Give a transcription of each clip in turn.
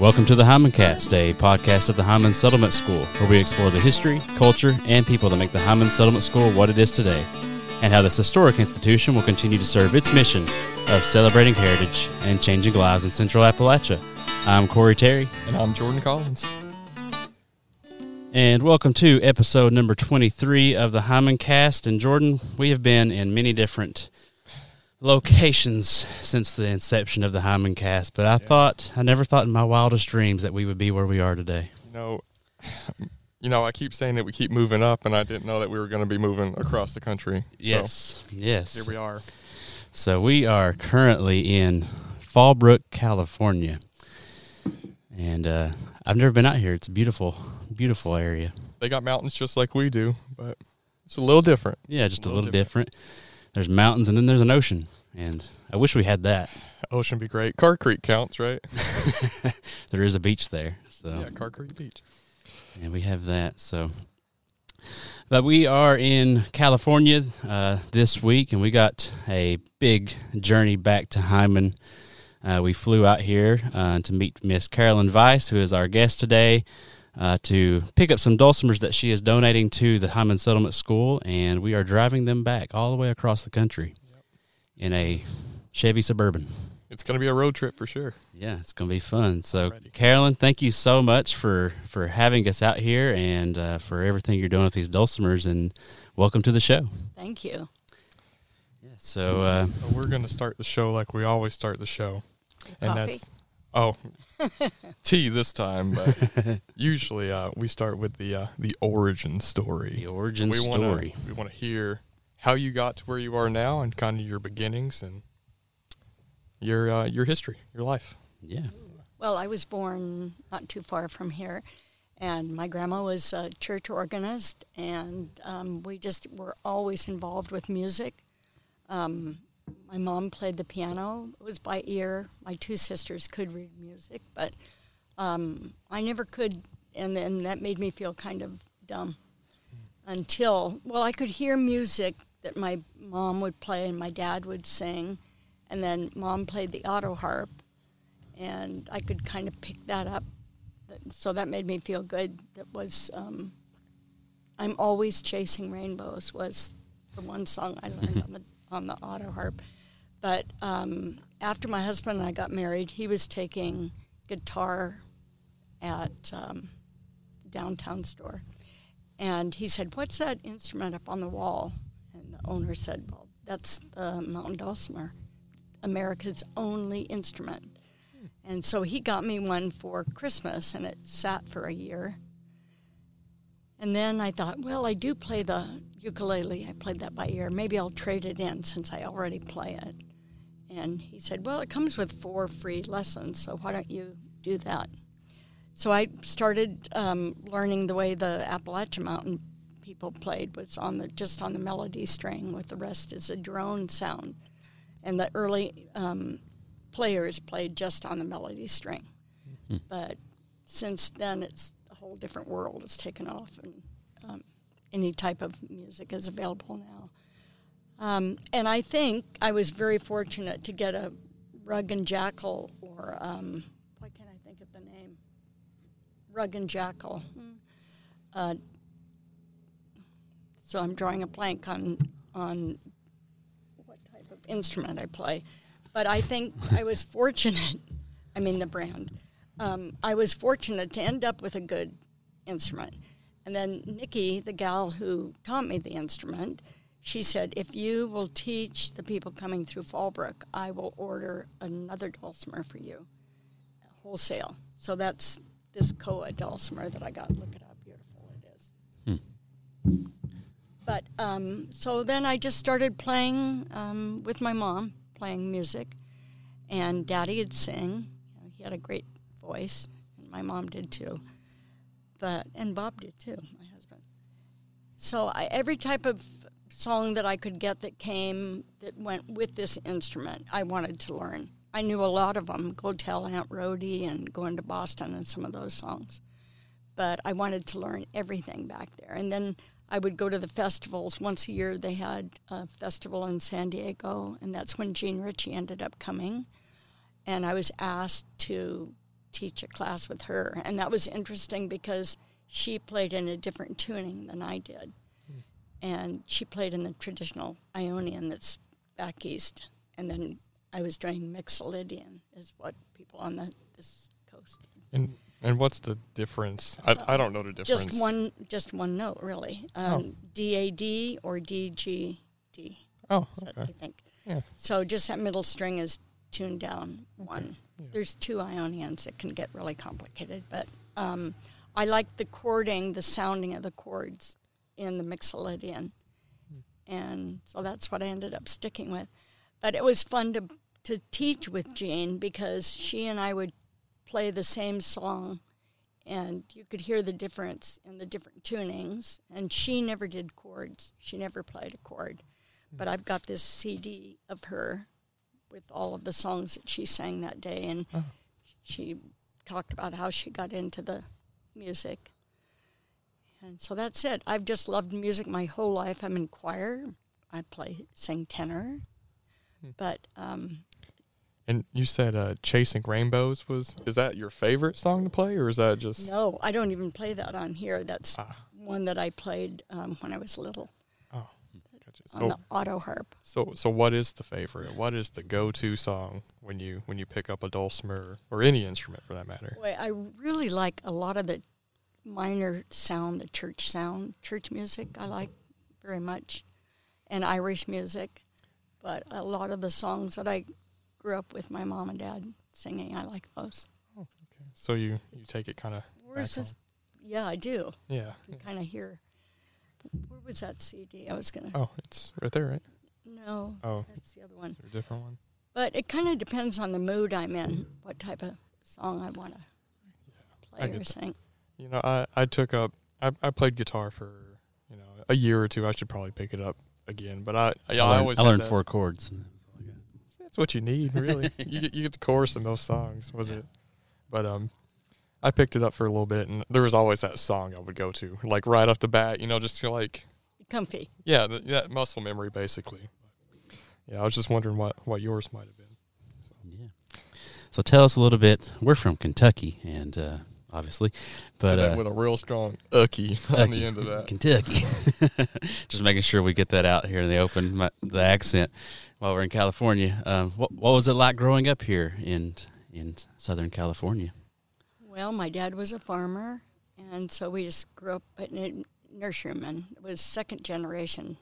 Welcome to the Hindmancast, a podcast of the Hindman Settlement School, where we explore the history, culture, and people that make the Hindman Settlement School what it is today, and how this historic institution will continue to serve its mission of celebrating heritage and changing lives in Central Appalachia. I'm Corey Terry. And I'm Jordan Collins. And welcome to episode number 23 of the Hindmancast. And Jordan, we have been in many different locations since the inception of the Hindmancast, but I yeah. thought, I never thought in my wildest dreams that we would be where we are today. You know, you know, I keep saying that we keep moving up, and I didn't know that we were going to be moving across the country. Yes, so, yes. Here we are. So we are currently in Fallbrook, California, and uh, I've never been out here. It's a beautiful, beautiful area. They got mountains just like we do, but it's a little different. Yeah, just a little, a little different. different there's mountains and then there's an ocean, and I wish we had that. Ocean be great. Carr Creek counts, right? there is a beach there, so yeah, Carr Creek Beach. And we have that. So, but we are in California uh, this week, and we got a big journey back to Hindman. Uh, we flew out here uh, to meet Miss Carolyn Weiss, who is our guest today uh, to pick up some dulcimers that she is donating to the Hindman Settlement School, and we are driving them back all the way across the country yep. in a Chevy Suburban. It's going to be a road trip for sure. Yeah, it's going to be fun. So, Carolyn, thank you so much for for having us out here and uh, for everything you're doing with these dulcimers, and welcome to the show. Thank you. Yeah, so uh, we're going to start the show like we always start the show, and Coffee? that's Oh, tea this time, but usually uh, we start with the uh, the origin story. The origin so we wanna, story. We want to hear how you got to where you are now, and kind of your beginnings and your uh, your history, your life. Yeah. Well, I was born not too far from here, and my grandma was a church organist, and um, we just were always involved with music. Um, my mom played the piano. It was by ear. My two sisters could read music, but um, I never could, and then that made me feel kind of dumb. Until, well, I could hear music that my mom would play and my dad would sing, and then mom played the auto harp, and I could kind of pick that up. So that made me feel good. That was, um, I'm always chasing rainbows was the one song I learned on the on the auto harp. But um, after my husband and I got married, he was taking guitar at um, downtown store, and he said, "What's that instrument up on the wall?" And the owner said, "Well, that's the mountain dulcimer, America's only instrument." And so he got me one for Christmas, and it sat for a year. And then I thought, well, I do play the ukulele. I played that by ear. Maybe I'll trade it in since I already play it. And he said, Well, it comes with four free lessons, so why don't you do that? So I started um, learning the way the Appalachian Mountain people played was on the just on the melody string, with the rest is a drone sound. And the early um, players played just on the melody string. Mm-hmm. But since then, it's a whole different world. It's taken off, and any type of music is available now. Um, and I think I was very fortunate to get a Rug and Jackal, or um, why can't I think of the name? Rug and Jackal. Uh, so I'm drawing a blank on on what type of instrument I play. But I think I was fortunate. I mean the brand. Um, I was fortunate to end up with a good instrument. And then Nikki, the gal who taught me the instrument, she said, if you will teach the people coming through Fallbrook, I will order another dulcimer for you, wholesale. So that's this Koa dulcimer that I got. Look at how beautiful it is. Hmm. But um, so then I just started playing um, with my mom, playing music, and Daddy would sing. You know, he had a great voice, and my mom did too. But and Bob did too, my husband. So I, every type of song that I could get that came that went with this instrument, I wanted to learn. I knew a lot of them, Go Tell Aunt Rhody and Going to Boston and some of those songs. But I wanted to learn everything back there. And then I would go to the festivals. Once a year, they had a festival in San Diego, and that's when Jean Ritchie ended up coming. And I was asked to teach a class with her, and that was interesting because she played in a different tuning than I did, and she played in the traditional Ionian that's back east, and then I was doing Mixolydian, is what people on the this coast. And and what's the difference? I, I don't know the difference. Just one, just one note, really. Um, D A D or D G D. Oh, okay. I think. Yeah. So just that middle string is tuned down one. There's two Ionians. It can get really complicated, but um, I like the chording, the sounding of the chords in the Mixolydian, and so that's what I ended up sticking with. But it was fun to to teach with Jean because she and I would play the same song, and you could hear the difference in the different tunings. And she never did chords; she never played a chord. But I've got this CD of her with all of the songs that she sang that day, and Oh. she talked about how she got into the music. And so that's it. I've just loved music my whole life. I'm in choir. I play, sing tenor. But um, And you said uh, "Chasing Rainbows" was is that your favorite song to play, or is that just no, I don't even play that on here. That's Ah. one that I played um, when I was little? Gotcha. On So the auto harp. so so what is the favorite? What is the go-to song when you when you pick up a dulcimer or any instrument for that matter? I really like a lot of the minor sound, the church sound, church music. I like very much, and Irish music. But a lot of the songs that I grew up with my mom and dad singing, I like those. Oh, okay, So you you take it kind of Where's Back this? Yeah, I do. yeah. You kind of hear. Where was that CD? I was gonna. Oh, it's right there, right? No, Oh, that's the other one. a different one? But it kind of depends on the mood I'm in, what type of song I want to I play get or that. sing. You know, I I took up I I played guitar for you know a year or two. I should probably pick it up again, but I I, I learned, always I learned four chords. and that was all I got. That's what you need, really. you get you get the chorus of most songs, was it? But um, I picked it up for a little bit, and there was always that song I would go to, like right off the bat. You know, just to like Comfy. yeah, the, that muscle memory basically. Yeah, I was just wondering what what yours might have been. Yeah. So tell us a little bit. We're from Kentucky, and uh, obviously, but Said uh, with a real strong ucky on the end of that. Kentucky. Just making sure we get that out here in the open, my, the accent while we're in California. Um, what, what was it like growing up here in in Southern California? Well, my dad was a farmer, and so we just grew up in a nurseryman. It was second generation.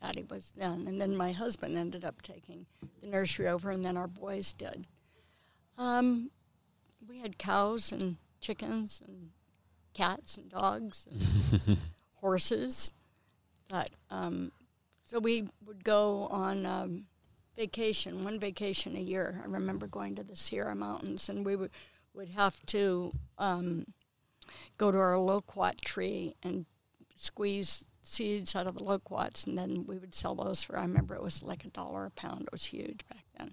Daddy was then, and then my husband ended up taking the nursery over, and then our boys did. Um, we had cows and chickens and cats and dogs and horses, but um, so we would go on um, vacation, one vacation a year. I remember going to the Sierra Mountains, and we would would have to um, go to our loquat tree and squeeze seeds out of the loquats, and then we would sell those for. I remember it was like a dollar a pound. It was huge back then,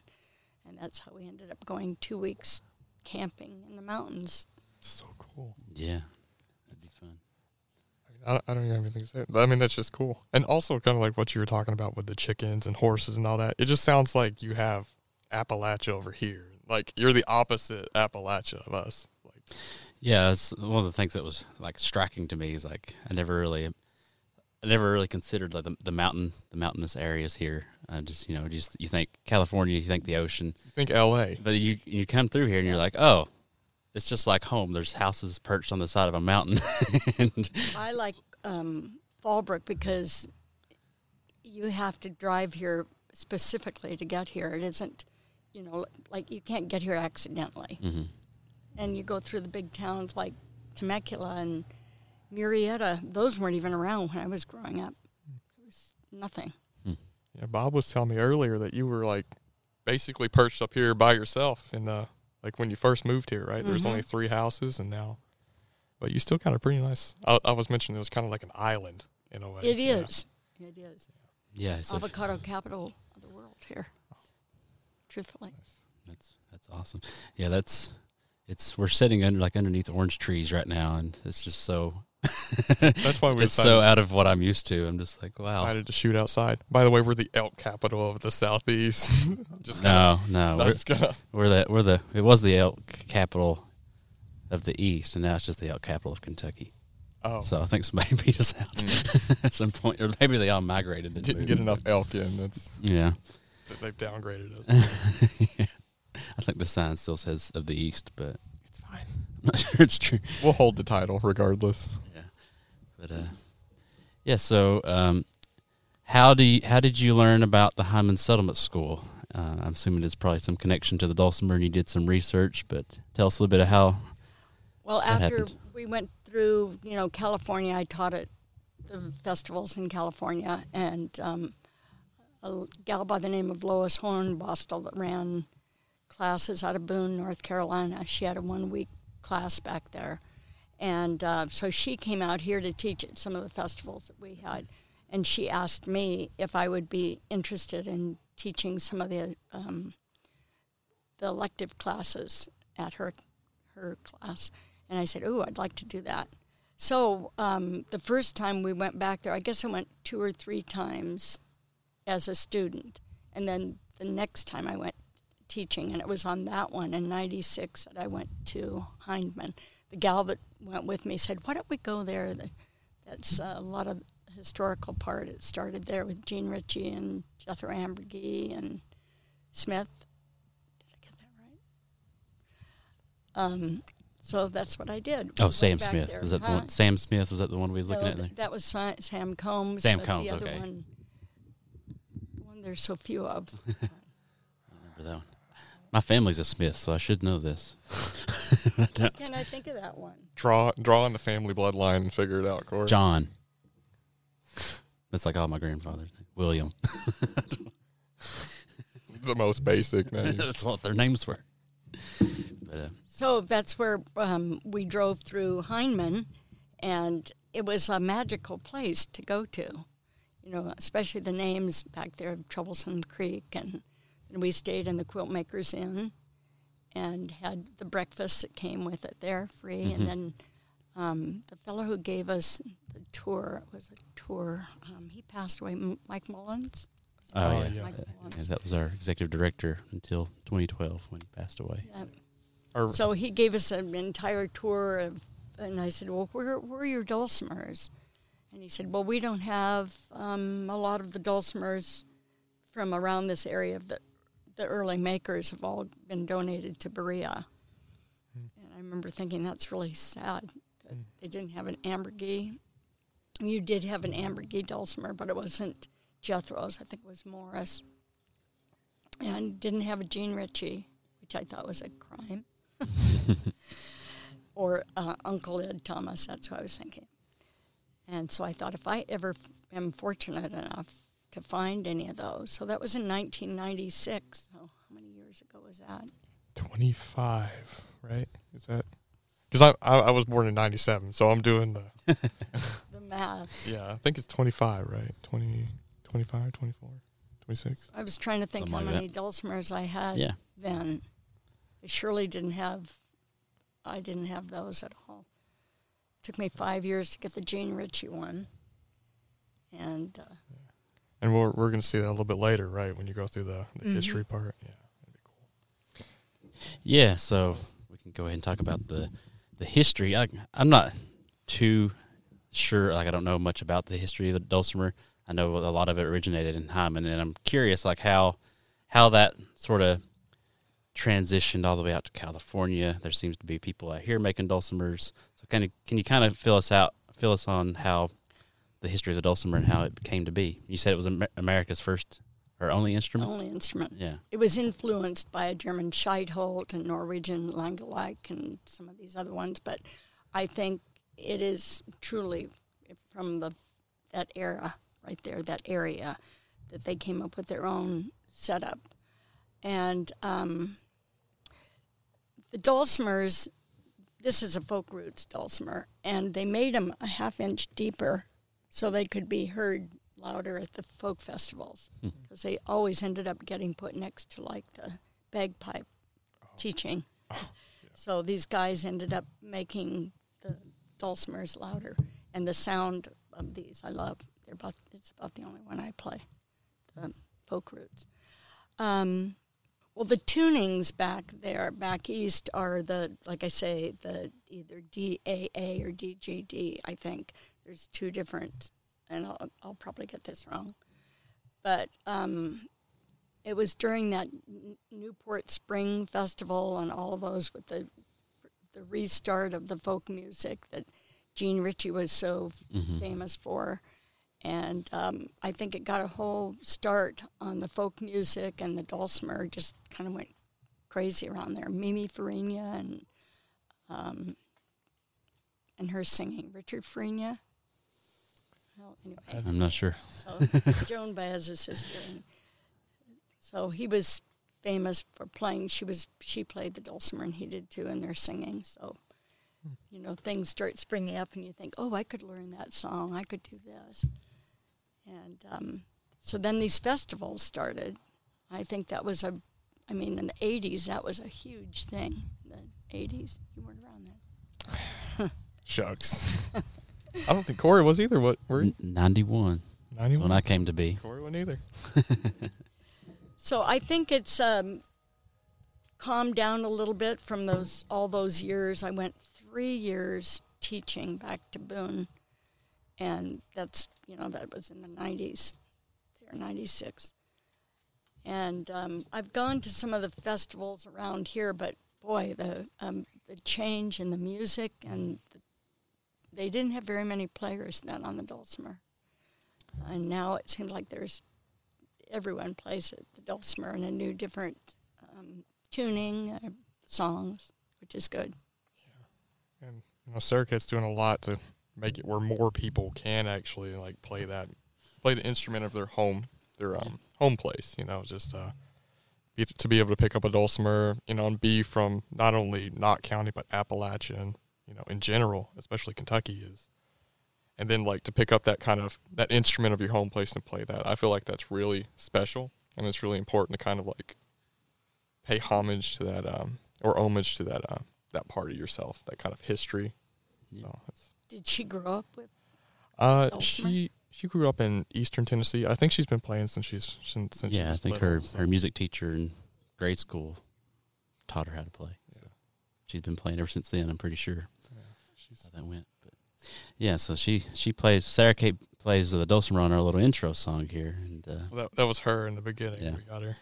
and that's how we ended up going two weeks camping in the mountains. So cool. Yeah, that'd be fun. I, I don't even have anything to say. But, I mean, that's just cool. And also, kind of like what you were talking about with the chickens and horses and all that. It just sounds like you have Appalachia over here. Like you're the opposite Appalachia of us. Like, Yeah, it's one of the things that was like striking to me is like I never really, I never really considered like the, the mountain, the mountainous areas here. I just you know just you think California, you think the ocean, you think L.A. but you you come through here and you're like, oh, it's just like home. There's houses perched on the side of a mountain, and I like um, Fallbrook because you have to drive here specifically to get here. It isn't, you know, like you can't get here accidentally. Mhm. And you go through the big towns like Temecula and Murrieta. Those weren't even around when I was growing up. It was nothing. Yeah, Bob was telling me earlier that you were like basically perched up here by yourself in the like when you first moved here, right? There's Mhm. only three houses, and now, but you still kind of pretty nice. I, I was mentioning it was kind of like an island in a way. It Yeah. is. It is. yeah, so Avocado capital of the world here. Truthfully. That's that's awesome. Yeah, that's it's we're sitting under like underneath orange trees right now, and it's just so That's why we it's so out of what I'm used to. I'm just like, wow. decided to shoot outside. By the way, we're the elk capital of the southeast. just No, no, kinda, we're, just gonna, we're the we're the it was the elk capital of the east, and now it's just the elk capital of Kentucky. oh, So I think somebody beat us out mm. at some point, or maybe they all migrated. and didn't moved. get enough elk in. That's Yeah. They've downgraded us. yeah. I think the sign still says of the east, but It's fine. I'm not sure it's true. We'll hold the title regardless. Yeah, but uh, yeah. So, um, how do you, how did you learn about the Hindman Settlement School? Uh, I'm assuming there's probably some connection to the Dulcimer, and you did some research. But tell us a little bit of how. Well, What after happened? we went through, you know, California, I taught at the festivals in California, and um, a gal by the name of Lois Hornbostel that ran classes out of Boone, North Carolina. She had a one week class back there. And uh, so she came out here to teach at some of the festivals that we had. And she asked me if I would be interested in teaching some of the um, the elective classes at her her class. And I said, "Oh, I'd like to do that." So um, the first time we went back there, I guess I went two or three times as a student, and then the next time I went teaching, and it was on that one in '96 that I went to Hindman. The gal that went with me said, "Why don't we go there?" That's a lot of historical part. It started there with Jean Ritchie and Jethro Amburgey and Smith. Did I get that right? Um, so that's what I did. Oh, Sam Smith. there. Is that the one? Sam Smith. Is that the one we was looking No, at there? That was Sam Combs. Sam Combs, okay. one there's so few of. I remember that one. My family's a Smith, so I should know this. Can I think of that one? Draw draw on the family bloodline and figure it out, Corey. John. That's like all my grandfathers. William. The most basic name. That's what their names were. But, uh, So that's where um, we drove through Hindman, and it was a magical place to go to. You know, especially the names back there of Troublesome Creek, and, and we stayed in the Quilt Makers Inn, and had the breakfast that came with it there free, Mm-hmm. and then um, the fellow who gave us the tour it was a tour. Um, he passed away, M- Mike Mullins. oh, Oh, yeah. yeah. Mike Mullins. that was our executive director until 2012 when he passed away. Yeah. Or- So he gave us an entire tour of, and I said, "Well, where, where are your dulcimers?" And he said, "Well, we don't have um, a lot of the dulcimers from around this area. The the early makers have all been donated to Berea." And I remember thinking that's really sad that they didn't have an Amburgey. You did have an Amburgey dulcimer, but it wasn't Jethro's. I think it was Morris. And didn't have a Jean Ritchie, which I thought was a crime. or uh, Uncle Ed Thomas. That's what I was thinking. And so I thought if I ever am fortunate enough to find any of those, so that was in 1996. So how many years ago was that? 25, right? Is that? Because I, I I was born in 97, so I'm doing the, The math. yeah, I think it's 25, right? 20, 25, 24, 26. I was trying to think Something how like many dulcimers I had Yeah. then. I surely didn't have. I didn't have those at all. Took me five years to get the Jean Ritchie one. And uh, And we're, we're going to see that a little bit later, right? When you go through the, the Mhm. history part. Yeah. That'd be cool. Yeah, so we can go ahead and talk about the the history. I, I'm not too sure. Like, I don't know much about the history of the dulcimer. I know a lot of it originated in Hindman, and I'm curious, like how how that sort of transitioned all the way out to California. There seems to be people out here making dulcimers. Kind of, can you kind of fill us out, fill us on how the history of the dulcimer and how it came to be? You said it was Amer- America's first or only instrument. only instrument. Yeah. It was influenced by a German Scheidholt and Norwegian Langeleik and some of these other ones, but I think it is truly from the that era right there, that area, that they came up with their own setup. And um, the dulcimers, this is a folk roots dulcimer, and they made them a half inch deeper so they could be heard louder at the folk festivals because they always ended up getting put next to like the bagpipe teaching. So these guys ended up making the dulcimers louder. and the sound of these I love. They're about it's about the only one I play, the folk roots. Um, well, the tunings back there, back east, are the like I say, the either DAA or DGD. I think there's two different, and I'll, I'll probably get this wrong, but um, it was during that Newport Spring Festival and all of those with the the restart of the folk music that Jean Ritchie was so mm-hmm. famous for. And um, I think it got a whole start on the folk music, and the dulcimer just kind of went crazy around there. Mimi Farina and um, and her singing, Richard Farina. Well, anyway, I'm not sure. So Joan Baez's sister. And so he was famous for playing. She was she played the dulcimer, and he did too, and they're singing. So you know, things start springing up, and you think, oh, I could learn that song. I could do this. And um, so then these festivals started. I think that was a, I mean, in the 80s, that was a huge thing. In the 80s. You weren't around then. Shucks. I don't think Corey was either. What were you? 91. 91? When I came to be. Corey wasn't either. so I think it's um, calmed down a little bit from those all those years. I went three years teaching back to Boone, and that's you know that was in the '90s, or '96. And um, I've gone to some of the festivals around here, but boy, the um, the change in the music and the, they didn't have very many players then on the dulcimer, and now it seems like there's everyone plays it, the dulcimer in a new different um, tuning uh, songs, which is good. Yeah, and you know, Sarah doing a lot to make it where more people can actually like play that, play the instrument of their home, their um, home place. You know, just uh, be, to be able to pick up a dulcimer, you know, and be from not only Knott County but Appalachian, you know, in general, especially Kentucky is, and then like to pick up that kind of that instrument of your home place and play that. I feel like that's really special, and it's really important to kind of like pay homage to that um, or homage to that uh, that part of yourself, that kind of history. Yeah. So Did she grow up with? Uh, she she grew up in Eastern Tennessee. I think she's been playing since she's since, since yeah. I think little, her so. her music teacher in grade school taught her how to play. Yeah. So she's been playing ever since then. I'm pretty sure. Yeah, she's how that went. But yeah, so she she plays. Sarah Kate plays the dulcimer on our little intro song here, and uh, so that that was her in the beginning. Yeah. We got her.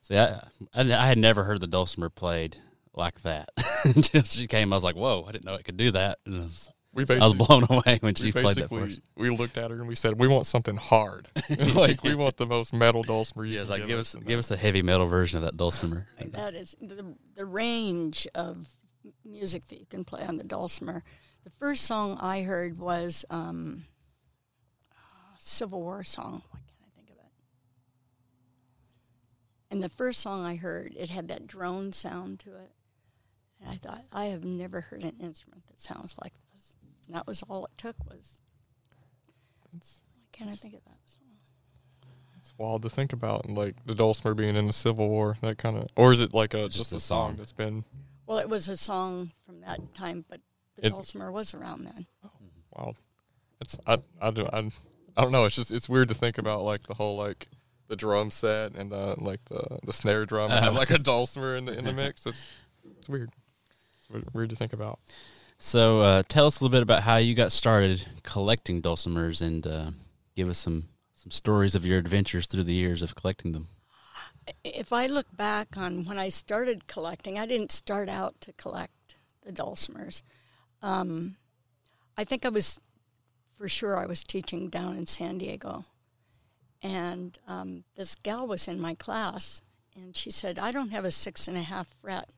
See, I, I, I had never heard the dulcimer played like that until she came. I was like, "Whoa! I didn't know it could do that." Was, we I was blown away when she played that first. We looked at her and we said, "We want something hard. like we want the most metal dulcimer." Yeah, like give, give us give us a heavy metal version of that dulcimer. that is the the range of music that you can play on the dulcimer. The first song I heard was um, Civil War song. Why can't I think of it? And the first song I heard, it had that drone sound to it. And I thought, I have never heard an instrument that sounds like this. And that was all it took was. That's, why can't I think of that song? It's wild to think about, like the dulcimer being in the Civil War, that kind of, or is it like a just, just a song, song that's been? Well, it was a song from that time, but the it, dulcimer was around then. Oh, wow, it's I I do I, I don't know. It's just it's weird to think about like the whole like the drum set and the like the the snare drum and have like a dulcimer in the in the mix. It's it's weird. It's weird to think about. So uh, tell us a little bit about how you got started collecting dulcimers and uh, give us some some stories of your adventures through the years of collecting them. If I look back on when I started collecting, I didn't start out to collect the dulcimers. Um, I think I was, for sure, I was teaching down in San Diego and um, this gal was in my class, and she said, I don't have a six and a half fret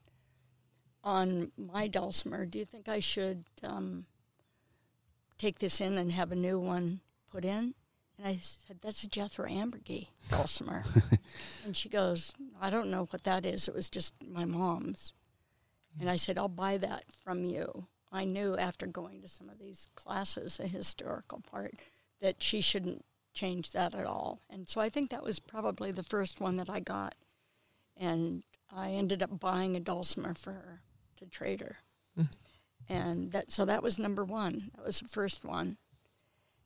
on my dulcimer. Do you think I should um, take this in and have a new one put in? And I said, That's a Jethro Amburgey dulcimer. and she goes, I don't know what that is. It was just my mom's. And I said, I'll buy that from you. I knew after going to some of these classes, a historical part, that she shouldn't change that at all. And so I think that was probably the first one that I got. And I ended up buying a dulcimer for her to trade her. Mm. And that so that was number one. That was the first one.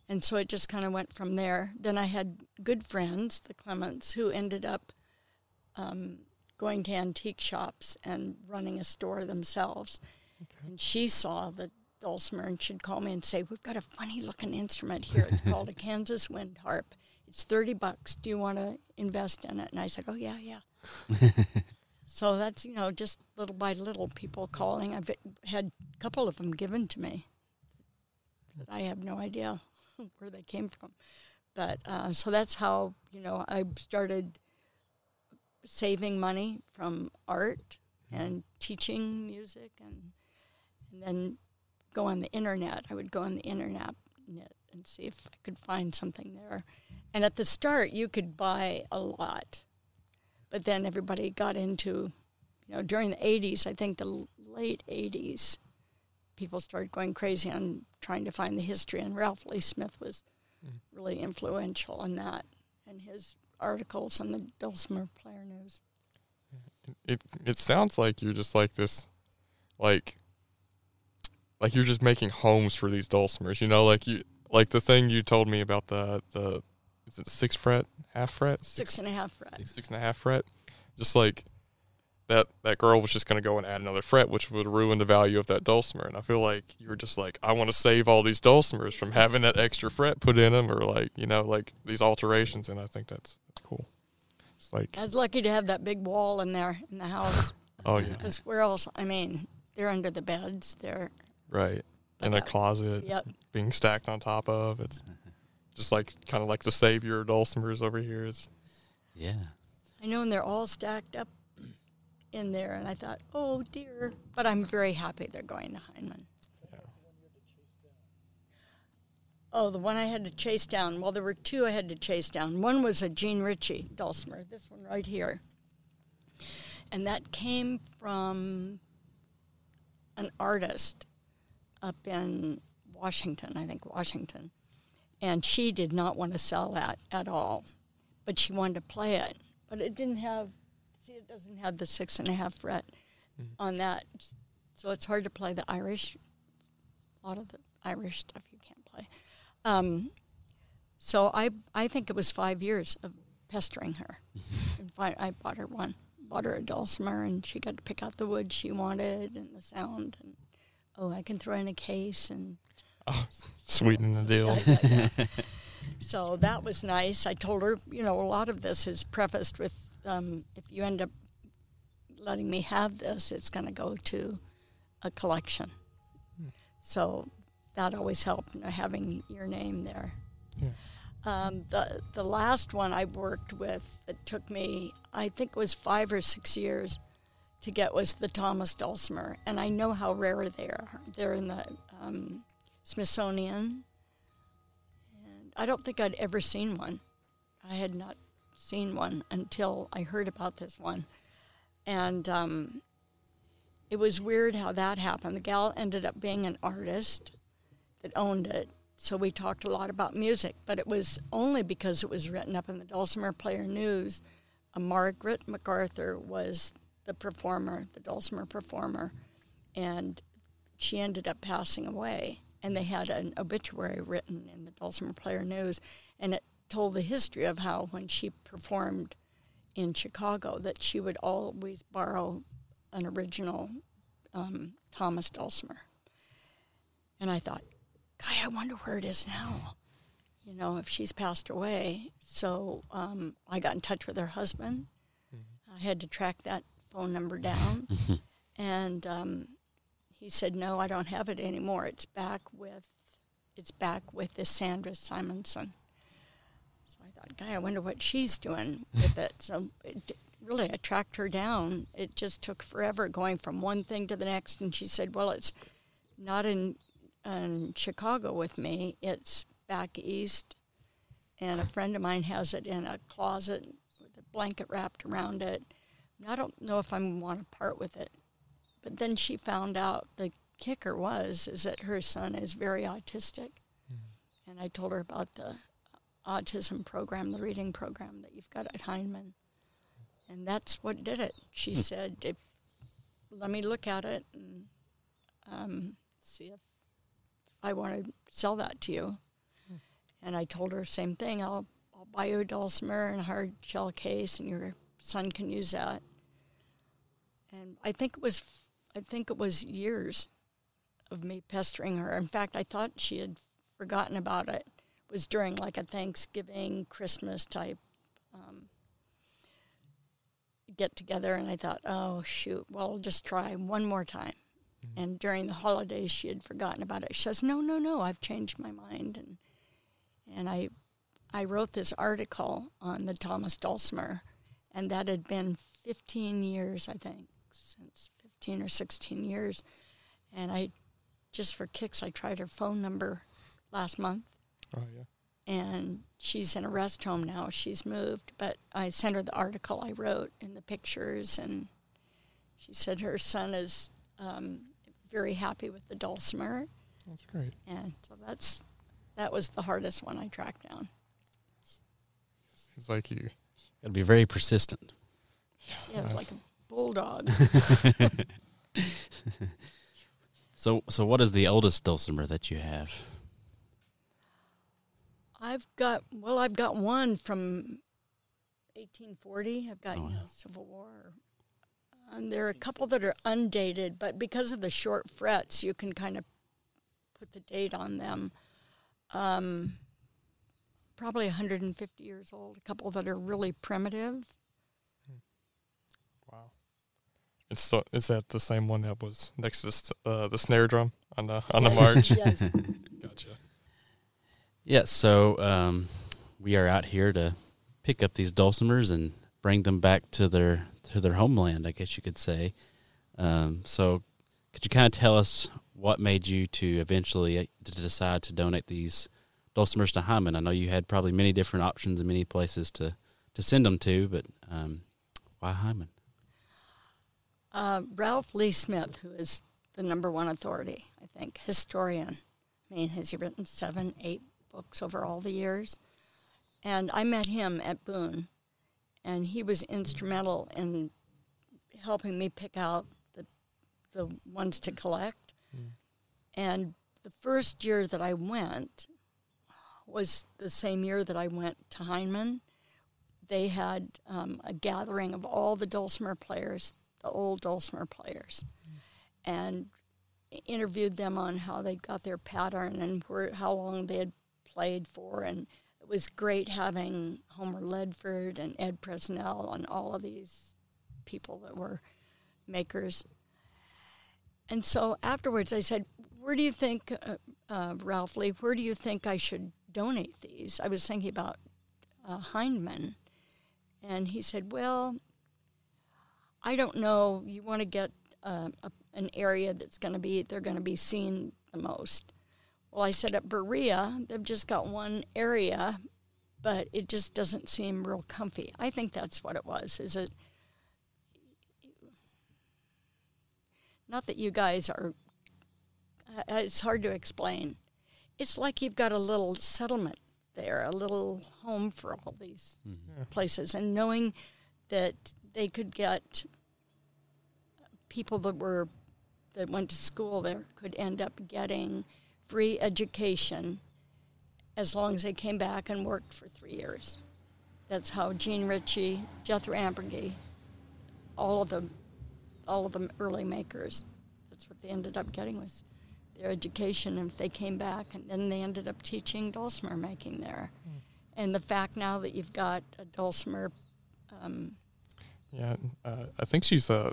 And so it just kind of went from there. Then I had good friends, the Clements, who ended up um, going to antique shops and running a store themselves. And she saw the dulcimer and she'd call me and say, We've got a funny looking instrument here. It's called a Kansas wind harp. It's 30 bucks. Do you want to invest in it? And I said, Oh, yeah, yeah. so that's, you know, just little by little people calling. I've had a couple of them given to me that I have no idea where they came from. But uh, so that's how, you know, I started saving money from art and teaching music and and then go on the internet. I would go on the internet and see if I could find something there. And at the start, you could buy a lot, but then everybody got into, you know, during the 80s, I think the late 80s, people started going crazy on trying to find the history, and Ralph Lee Smith was mm. really influential in that and his articles on the Dulcimer Player News. It it sounds like you're just like this, like like you're just making homes for these dulcimers. You know, like you like the thing you told me about the the is it six fret, half fret, six, six and a half fret, six, six and a half fret. Just like that that girl was just going to go and add another fret, which would ruin the value of that dulcimer. And I feel like you were just like, I want to save all these dulcimers from having that extra fret put in them, or like you know, like these alterations. And I think that's that's cool. It's like I was lucky to have that big wall in there in the house. oh yeah. Because where else? I mean, they're under the beds. They're Right. In a uh, closet. Yep. Being stacked on top of. It's mm-hmm. Just like kind of like the savior of dulcimers over here. It's, yeah. I know, and they're all stacked up in there, and I thought, oh dear. But I'm very happy they're going to Hindman. Yeah. Oh, the one I had to chase down. Well, there were two I had to chase down. One was a Jean Ritchie dulcimer, this one right here. And that came from an artist up in Washington, I think Washington. And she did not want to sell that at all, but she wanted to play it. But it didn't have, see, it doesn't have the six and a half fret mm-hmm. on that. So it's hard to play the Irish. A lot of the Irish stuff you can't play. Um, so I, I think it was five years of pestering her. I, I bought her one, bought her a dulcimer, and she got to pick out the wood she wanted and the sound. And oh, I can throw in a case and oh, sweeten the deal. So that was nice. I told her, you know, a lot of this is prefaced with um, if you end up letting me have this, it's going to go to a collection. Hmm. So that always helped, you know, having your name there. Yeah. Um, the the last one I worked with that took me, I think, it was five or six years to get was the Thomas dulcimer, and I know how rare they are. They're in the um, Smithsonian, and I don't think I'd ever seen one. I had not seen one until I heard about this one, and um, it was weird how that happened. The gal ended up being an artist that owned it, so we talked a lot about music, but it was only because it was written up in the Dulcimer Player News. Uh, Margaret MacArthur was the performer, the dulcimer performer, and she ended up passing away. And they had an obituary written in the Dulcimer Player News, and it told the history of how when she performed in Chicago, that she would always borrow an original um, Thomas dulcimer. And I thought, guy, I wonder where it is now. You know, if she's passed away. So um, I got in touch with her husband. Mm-hmm. I had to track that phone number down. and um, he said, "No, I don't have it anymore. It's back with, it's back with this Sandra Simonson." So I thought, "Guy, I wonder what she's doing with it." So it, really, I tracked her down. It just took forever going from one thing to the next. And she said, "Well, it's not in, in Chicago with me. It's back east." And a friend of mine has it in a closet with a blanket wrapped around it I don't know if I want to part with it. But then she found out the kicker was is that her son is very autistic. Mm-hmm. And I told her about the autism program, the reading program that you've got at Hindman. And that's what did it. She hmm. said, if, let me look at it and um, see if I want to sell that to you. Hmm. And I told her same thing. I'll I'll buy you a dulcimer and a hard shell case, and your son can use that. And I think it was I think it was years of me pestering her. In fact, I thought she had forgotten about it. It was during like a Thanksgiving, Christmas type um, get together, and I thought, oh shoot, well, I'll just try one more time. And during the holidays, she had forgotten about it. She says, "No, no, no, I've changed my mind." And and I I wrote this article on the Thomas Dulcimer, and that had been 15 years, I think, since 15 or 16 years. And I just for kicks, I tried her phone number last month, Oh yeah. and she's in a rest home now. She's moved, but I sent her the article I wrote and the pictures, and she said her son is um, very happy with the dulcimer, That's great. and so that's that was the hardest one I tracked down. Seems like you. Got to be very persistent. Yeah, it was like a bulldog. So, so what is the oldest dulcimer that you have? I've got well, I've got one from 1840. I've got Oh, you know. Civil War. And there are a couple that are undated, but because of the short frets, you can kind of put the date on them. Um, probably 150 years old. A couple that are really primitive. Wow. It's so. Is that the same one that was next to the, st- uh, the snare drum on the on the march? yes. Gotcha. Yeah, so um, we are out here to pick up these dulcimers and bring them back to their to their homeland, I guess you could say. Um, so, could you kind of tell us what made you to eventually uh, to decide to donate these dulcimers to Hindman? I know you had probably many different options and many places to to send them to, but um, why Hindman? Uh, Ralph Lee Smith, who is the number one authority, I think, historian. I mean, has he written seven, eight books over all the years? And I met him at Boone, and he was instrumental in helping me pick out the, the ones to collect. And the first year that I went was the same year that I went to Hindman. They had um, a gathering of all the dulcimer players, the old dulcimer players, and interviewed them on how they got their pattern and where, how long they had played for. And it was great having Homer Ledford and Ed Presnell and all of these people that were makers. And so afterwards, I said, "Where do you think, uh, uh, Ralph Lee? Where do you think I should donate these?" I was thinking about uh, Hindman, and he said, "Well, I don't know. You want to get uh, a, an area that's going to be they're going to be seen the most." Well, I said at Berea, they've just got one area, but it just doesn't seem real comfy. I think that's what it was. Is it? Not that you guys are. uh, It's hard to explain. It's like you've got a little settlement there, a little home for all these places, and knowing that they could get people that were that went to school there could end up getting free education as long as they came back and worked for three years. That's how Jean Ritchie, Jethro Amburgey, all of the all of the early makers. That's what they ended up getting was their education. And if they came back, and then they ended up teaching dulcimer making there. And the fact now that you've got a dulcimer, um, Yeah, uh, I think she's a.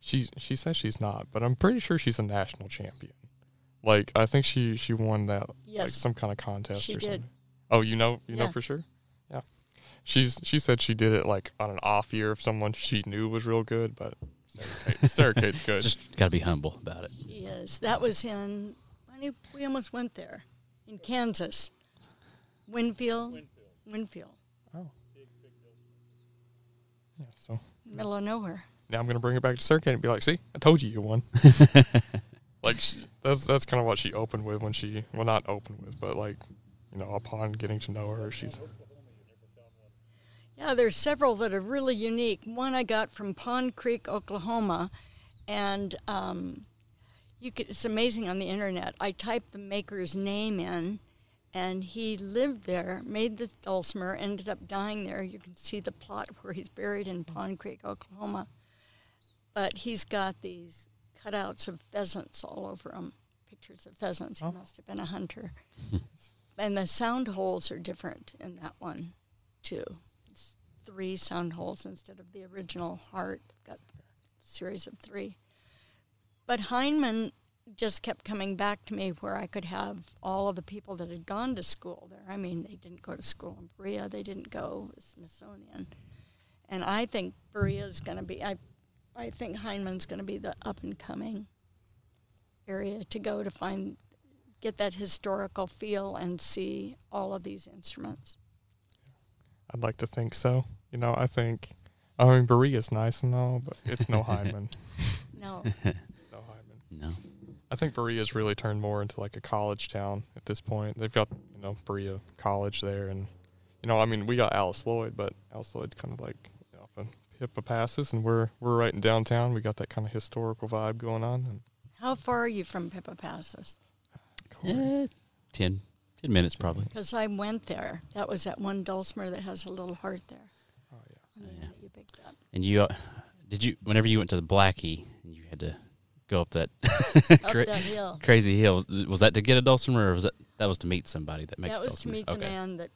She she says she's not, but I'm pretty sure she's a national champion. Like I think she she won that like some kind of contest She or did. something. Oh, you know you know for sure. Yeah, she's she said she did it like on an off year of someone she knew was real good, but Sarah, Kate, Sarah Kate's good. Just got to be humble about it. Yes. That was in. Honey, we almost went there, in Kansas, Winfield, Winfield, oh. Yeah, so middle of nowhere. now I'm gonna bring it back to Sarah Kate and be like, "See, I told you you won." like she, that's that's kind of what she opened with when she well not opened with, but like you know upon getting to know her, she's Yeah, there's several that are really unique. One I got from Pond Creek, Oklahoma, and um, you could, it's amazing on the internet. I typed the maker's name in, and he lived there, made the dulcimer, ended up dying there. You can see the plot where he's buried in Pond Creek, Oklahoma. But he's got these cutouts of pheasants all over him, pictures of pheasants. He Oh. must have been a hunter. and the sound holes are different in that one, too. It's three sound holes instead of the original heart. Got a series of three. But Hindman just kept coming back to me where I could have all of the people that had gone to school there. I mean, they didn't go to school in Berea, they didn't go to Smithsonian. And I think Berea is going to be, I, I think Hindman's going to be the up and coming area to go to find, get that historical feel and see all of these instruments. I'd like to think so. You know, I think. I mean, Berea is nice and all, but it's no Hindman. No, no Hindman. No. I think Berea's really turned more into like a college town at this point. They've got you know Berea College there, and you know, I mean, we got Alice Lloyd, but Alice Lloyd's kind of like you know, up in Pippa Passes, and we're we're right in downtown. We got that kind of historical vibe going on. And how far are you from Pippa Passes? Eh, 10, 10 minutes probably. Because I went there. That was that one dulcimer that has a little heart there. Oh yeah. on Yeah. you picked up. And you, uh, did you, whenever you went to the Blackey, and you had to go up that Up cra- that hill. crazy hill, was, was that to get a dulcimer or was that, that was to meet somebody that makes That was to dulcimer? meet the man that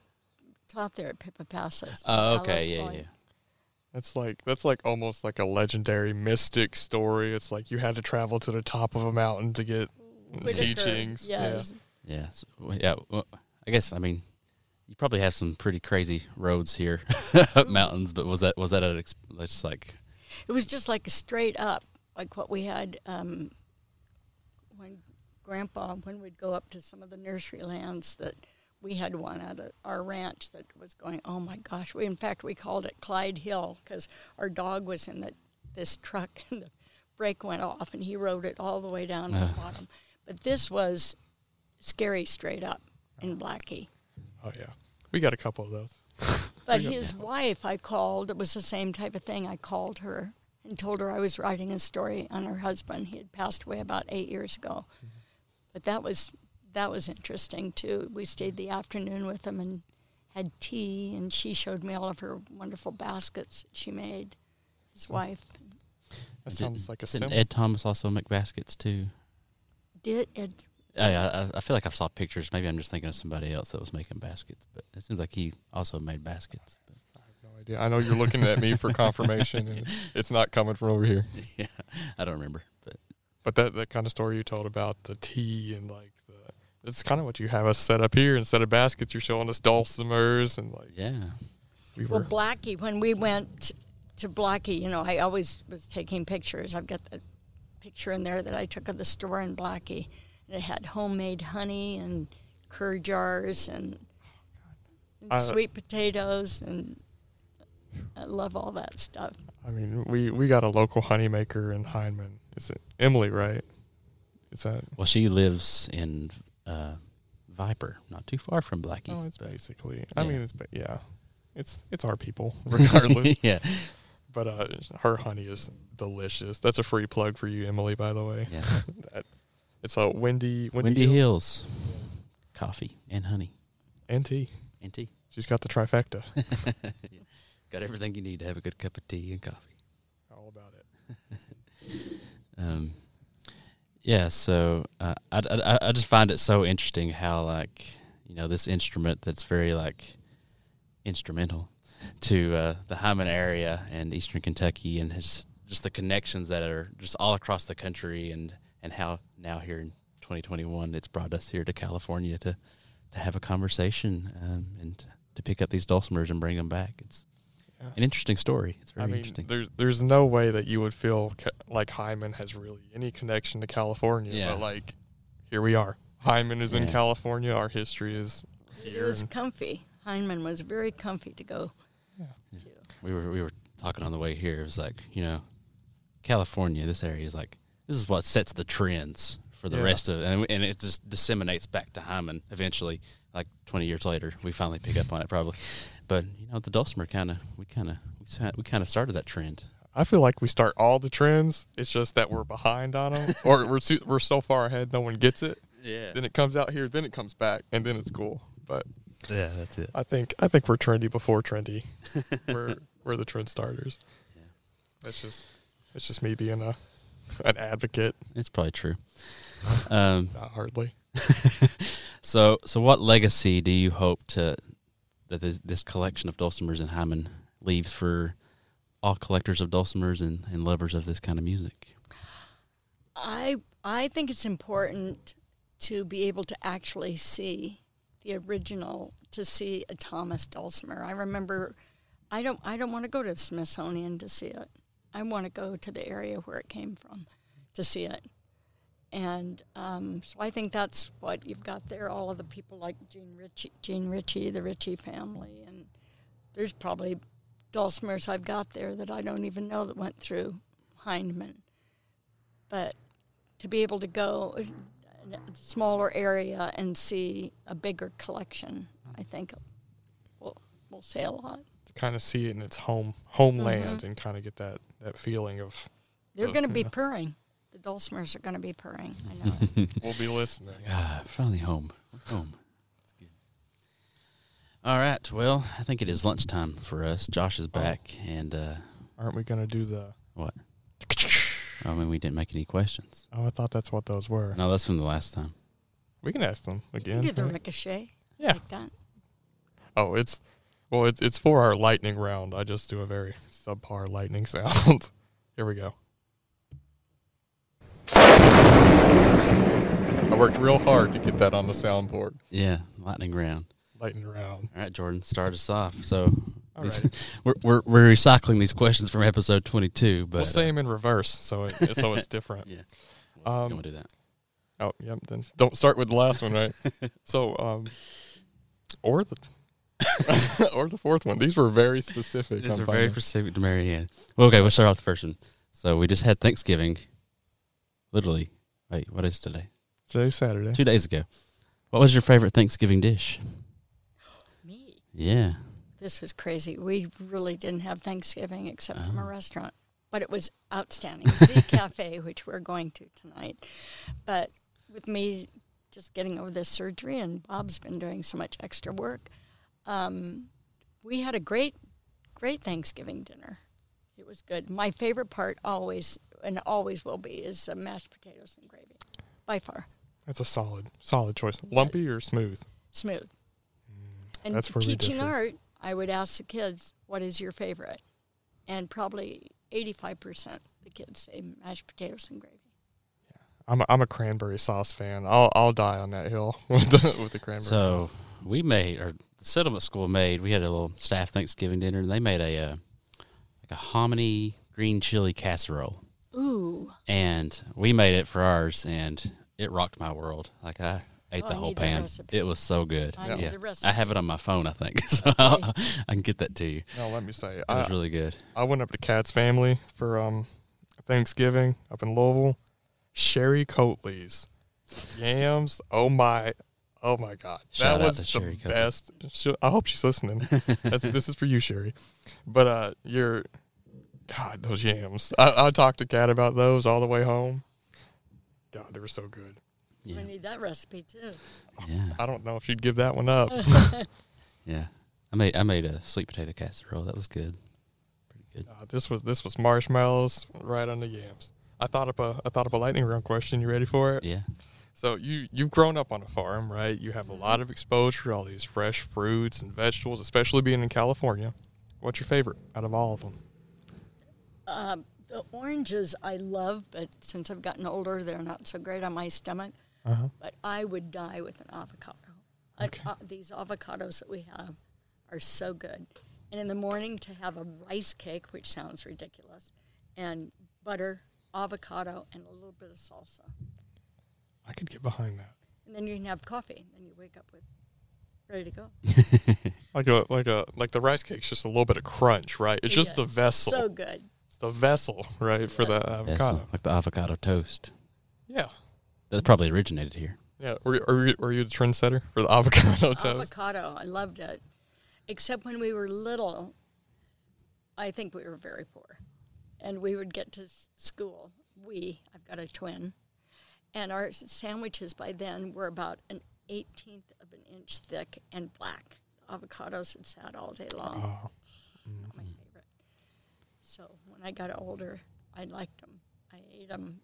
taught there at Pippa Passes. Oh, okay. Yeah, yeah. That's like that's like almost like a legendary mystic story. It's like you had to travel to the top of a mountain to get Whitaker, teachings. Yes. Yeah. So, yeah. Well, I guess, I mean, you probably have some pretty crazy roads here up mm-hmm. mountains, but was that, was that an, ex- just like, It was just like a straight up, like what we had um, when Grandpa, when we'd go up to some of the nursery lands that we had one at a, our ranch that was going, oh my gosh. We, in fact, we called it Clyde Hill because our dog was in the, this truck and the brake went off and he rode it all the way down to the bottom. But this was scary straight up in Blackey. Oh yeah, we got a couple of those. But his wife, I called. It was the same type of thing. I called her and told her I was writing a story on her husband. He had passed away about eight years ago. Mm-hmm. But that was that was interesting too. We stayed the afternoon with him and had tea, and she showed me all of her wonderful baskets that she made. His wife That did- sounds like a didn't. Ed Thomas also make baskets too? did it. I, oh, I, I feel like I saw pictures. Maybe I'm just thinking of somebody else that was making baskets, but it seems like he also made baskets. But I have no idea. I know you're looking at me for confirmation, and it's not coming from over here. yeah, I don't remember. But But that that kind of story you told about the tea and like the it's kind of what you have us set up here. Instead of baskets, you're showing us dulcimers and like yeah, we Well, were. Blackey, when we went to Blackey, you know, I always was taking pictures. I've got the picture in there that I took of the store in Blackey. And it had homemade honey and cur jars and, and Uh, sweet potatoes, and I love all that stuff. I mean, we we got a local honey maker in Hindman. Is it Emily? Right? Is that? well, she lives in uh, Viper, not too far from Blackey. Oh, it's but- basically. I mean, it's ba- yeah, it's it's our people regardless. yeah, but uh, her honey is delicious. That's a free plug for you, Emily. By the way, yeah. that, it's a Windy Windy, Windy Hills, coffee and honey and tea. and tea. She's got the trifecta. Got everything you need to have a good cup of tea and coffee. All about it. Um, yeah, so uh, I, I, I just find it so interesting how like you know this instrument that's very like instrumental to uh, the Hindman area and Eastern Kentucky and his, just the connections that are just all across the country and and how now here in 2021 it's brought us here to California to to have a conversation um, and to pick up these dulcimers and bring them back. It's Yeah. an interesting story. It's very I mean, interesting. there's there's no way that you would feel ca- like Hindman has really any connection to California. Yeah. But like, here we are. Hindman is in California. Our history is It was comfy. Hindman was very comfy to go Yeah. to. we were we were talking on the way here. It was like you know, California. This area is like this is what sets the trends for the Yeah. rest of it, and, and it just disseminates back to Hindman eventually. Like twenty years later, we finally pick up on it probably. But you know, the dulcimer kind of we kind of we, kind of started that trend. I feel like we start all the trends. It's just that we're behind on them, or we're too, we're so far ahead, no one gets it. Yeah. Then it comes out here. Then it comes back, and then it's cool. But Yeah, that's it. I think I think we're trendy before trendy. we're we're the trend starters. Yeah. That's just that's just me being a an advocate. It's probably true. Um, Not hardly. so, so what legacy do you hope to that this, this collection of dulcimers in Hindman leaves for all collectors of dulcimers and, and lovers of this kind of music? I I think it's important to be able to actually see the original, to see a Thomas dulcimer. I remember, I don't I don't want to go to the Smithsonian to see it. I want to go to the area where it came from to see it. And um, so I think that's what you've got there. All of the people like Jean Ritchie, Jean Ritchie, the Ritchie family, and there's probably dulcimers I've got there that I don't even know that went through Hindman. But to be able to go a smaller area and see a bigger collection, I think will will say a lot. To kind of see it in its home homeland and kind of get that that feeling of They're going to be yeah. purring. The dulcimers are going to be purring. I know. it. we'll be listening. Ah, finally home. We're home. That's good. All right. Well, I think it is lunchtime for us. Josh is back, and uh, Aren't we gonna do the? what? I mean, we didn't make any questions. Oh, I thought that's what those were. No, that's from the last time. We can ask them You again. can do the right? ricochet Yeah. like that. Oh, it's well, it's it's for our lightning round. I just do a very subpar lightning sound. Here we go. I worked real hard to get that on the soundboard. Yeah, lightning round. Lightning round. All right, Jordan, start us off. So All these- right. we're, we're we're recycling these questions from episode twenty-two, but we'll say them in reverse, so it, so it's different. yeah, Um, don't do that. Oh, yep. Then don't start with the last one, right? so, um, or the or the fourth one. These were very specific. These are very specific to Marianne. Well, okay, we'll start off the first one. So we just had Thanksgiving, literally. Wait, what is today? Today's Saturday. Two days ago. What was your favorite Thanksgiving dish? Me. Yeah. This is crazy. We really didn't have Thanksgiving except from a Oh. restaurant, but it was outstanding. Z Cafe, which we're going to tonight. But with me just getting over this surgery, and Bob's been doing so much extra work, um, we had a great, great Thanksgiving dinner. It was good. My favorite part always, and always will be, is uh, mashed potatoes and gravy, by far. That's a solid, solid choice. Lumpy or smooth? smooth. And that's where teaching differ. art, I would ask the kids, "What is your favorite?" And probably eighty-five percent the kids say mashed potatoes and gravy. Yeah, I'm a, I'm a cranberry sauce fan. I'll I'll die on that hill with the with the cranberry So sauce. So we made, or the settlement school made, we had a little staff Thanksgiving dinner, and they made a uh, like a hominy green chili casserole, Ooh, and we made it for ours, and it rocked my world. Like I ate Oh, the I whole pan. recipe. It was so good. I Yeah. the. I have it on my phone, I think, so I'll, I can get that to you. No, let me say, It I, was really good. I went up to Kat's family for um Thanksgiving up in Louisville. Sherry Coatley's yams. Oh my, oh my God, Shout that was the Sherry best. Sh- I hope she's listening. That's, this is for you, Sherry. But uh, you're, God, those yams. I, I talked to Kat about those all the way home. God, they were so good. Yeah, we need that recipe too. yeah, I don't know if she'd give that one up. yeah. I made I made a sweet potato casserole. That was good. Pretty good. Uh, this was this was marshmallows right on the yams. I thought up a I thought up a lightning round question. You ready for it? Yeah. So you you've grown up on a farm, right? You have a lot of exposure to all these fresh fruits and vegetables, especially being in California. What's your favorite out of all of them? Uh, the oranges I love, but since I've gotten older, they're not so great on my stomach. Uh-huh. But I would die with an avocado. Okay. uh, these avocados that we have are so good. And in the morning, to have a rice cake, which sounds ridiculous, and butter, avocado, and a little bit of salsa. I could get behind that. And then you can have coffee, and then you wake up with ready to go. Like a like a like the rice cake's just a little bit of crunch, right? It's just Yeah, the vessel. So good. It's the vessel, right, for the avocado. so, like the avocado toast. Yeah. That probably originated here. Yeah. Were, were, you, were you the trendsetter for the avocado toast? Avocado, I loved it. Except when we were little, I think we were very poor. And we would get to s- school, we, I've got a twin, And our sandwiches by then were about an 18th of an inch thick and black. Avocados had sat all day long. Oh, Not my favorite. So when I got older, I liked them. I ate them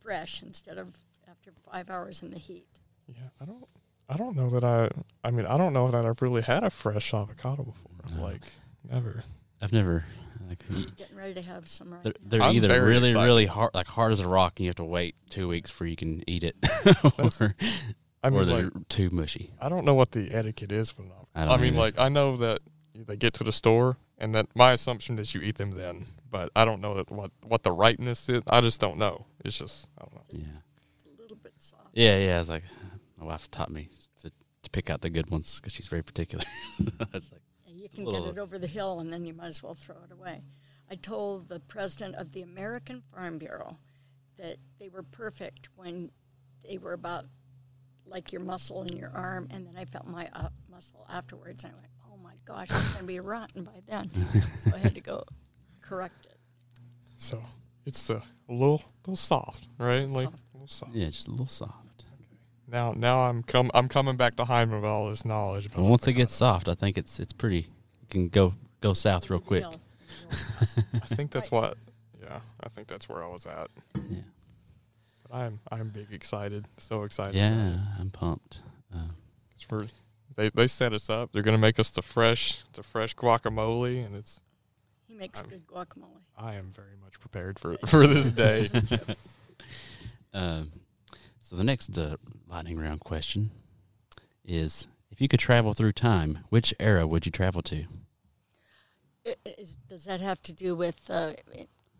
fresh instead of after five hours in the heat. yeah. I don't. I don't know that I. I mean, I don't know that I've really had a fresh avocado before. No. Like never. I've never. Like, y- Getting ready to have some right they're, they're either really, excited. really hard, like hard as a rock, and you have to wait two weeks before you can eat it, or, I or they're like, too mushy. I don't know what the etiquette is for them. I I, don't mean, either. like I know that they get to the store, and that my assumption is you eat them then. But I don't know that what what the rightness is. I just don't know. It's just I don't know. Yeah, a little bit soft. yeah, yeah. I was like, my wife taught me to, to pick out the good ones because she's very particular. It's like, And you can get it over the hill and then you might as well throw it away. I told the president of the American Farm Bureau that they were perfect when they were about like your muscle in your arm, and then I felt my uh, muscle afterwards, and I went, "Oh my gosh, it's going to be rotten by then." so I had to go correct it. So it's a little little soft, right? Like Soft. a little soft. yeah, just a little soft. Now now I'm come I'm coming back to Hindman with all this knowledge. About But once it gets soft, I think it's it's pretty. It can go go south real Over the quick. hill. I think that's Right. what. Yeah, I think that's where I was at. Yeah, But I'm I'm big excited, so excited. yeah. I'm pumped. Uh, It's for they they set us up. They're gonna make us the fresh the fresh guacamole, and it's He makes I'm- good guacamole. I am very much prepared for for this day. Um, so the next uh, lightning round question is: If you could travel through time, which era would you travel to? Is- does that have to do with uh,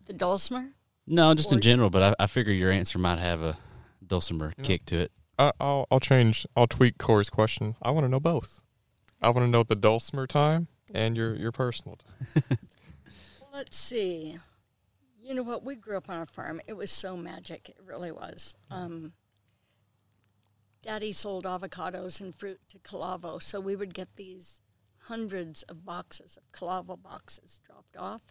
the dulcimer? No, just in general. But I, I figure your answer might have a dulcimer Yeah. kick to it. I, I'll I'll change. I'll tweak Corey's question. I want to know both. I want to know the dulcimer time and your your personal time. Let's see. You know what? We grew up on a farm. It was so magic. It really was. Um, Daddy sold avocados and fruit to Calavo, so we would get these hundreds of boxes of Calavo boxes dropped off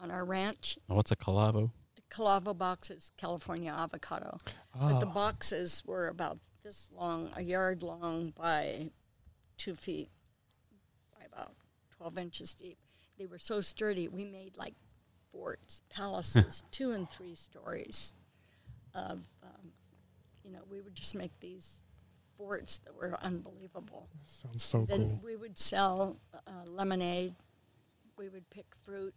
on our ranch. What's a calavo? Calavo boxes, California avocado. But Ah. the boxes were about this long, a yard long by two feet by about 12 inches deep. They were so sturdy, we made like forts, palaces, two and three stories of, um, you know, we would just make these forts that were unbelievable. Sounds so Then cool. we would sell uh, lemonade. We would pick fruit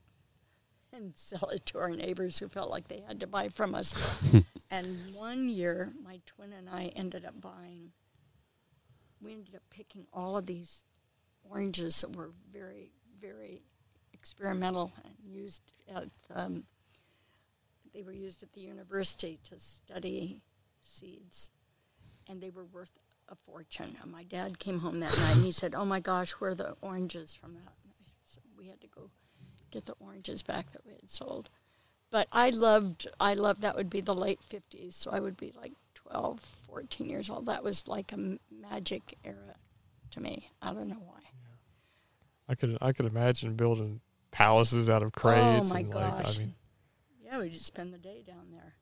and sell it to our neighbors who felt like they had to buy from us. and one year, my twin and I ended up buying. We ended up picking all of these oranges that were very, very experimental and used at. Um, they were used at the university to study seeds, and they were worth a fortune. And my dad came home that night and he said, "Oh my gosh, where are the oranges from that?" And I said, "We had to go get the oranges back that we had sold." But I loved, I loved that would be the late fifties, so I would be like 12, 14 years old. That was like a m- magic era to me. I don't know why. I could I could imagine building palaces out of crates. oh my and gosh! Like, I mean, yeah, we just spend the day down there.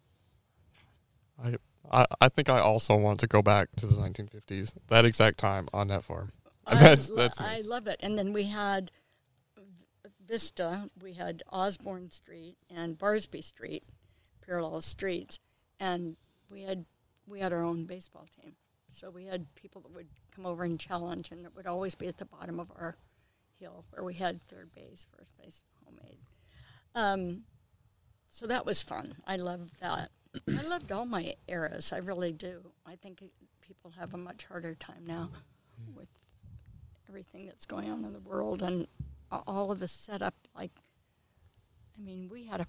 I, I I think I also want to go back to the 1950s, that exact time on that farm. I That's that's me. I love it. And then we had Vista, we had Osborne Street and Barsby Street, parallel streets, and we had we had our own baseball team. So we had people that would come over and challenge, and it would always be at the bottom of our hill where we had third base, first base, homemade. Um, so that was fun. I loved that. I loved all my eras. I really do. I think people have a much harder time now with everything that's going on in the world and all of the setup. Like, I mean, we had a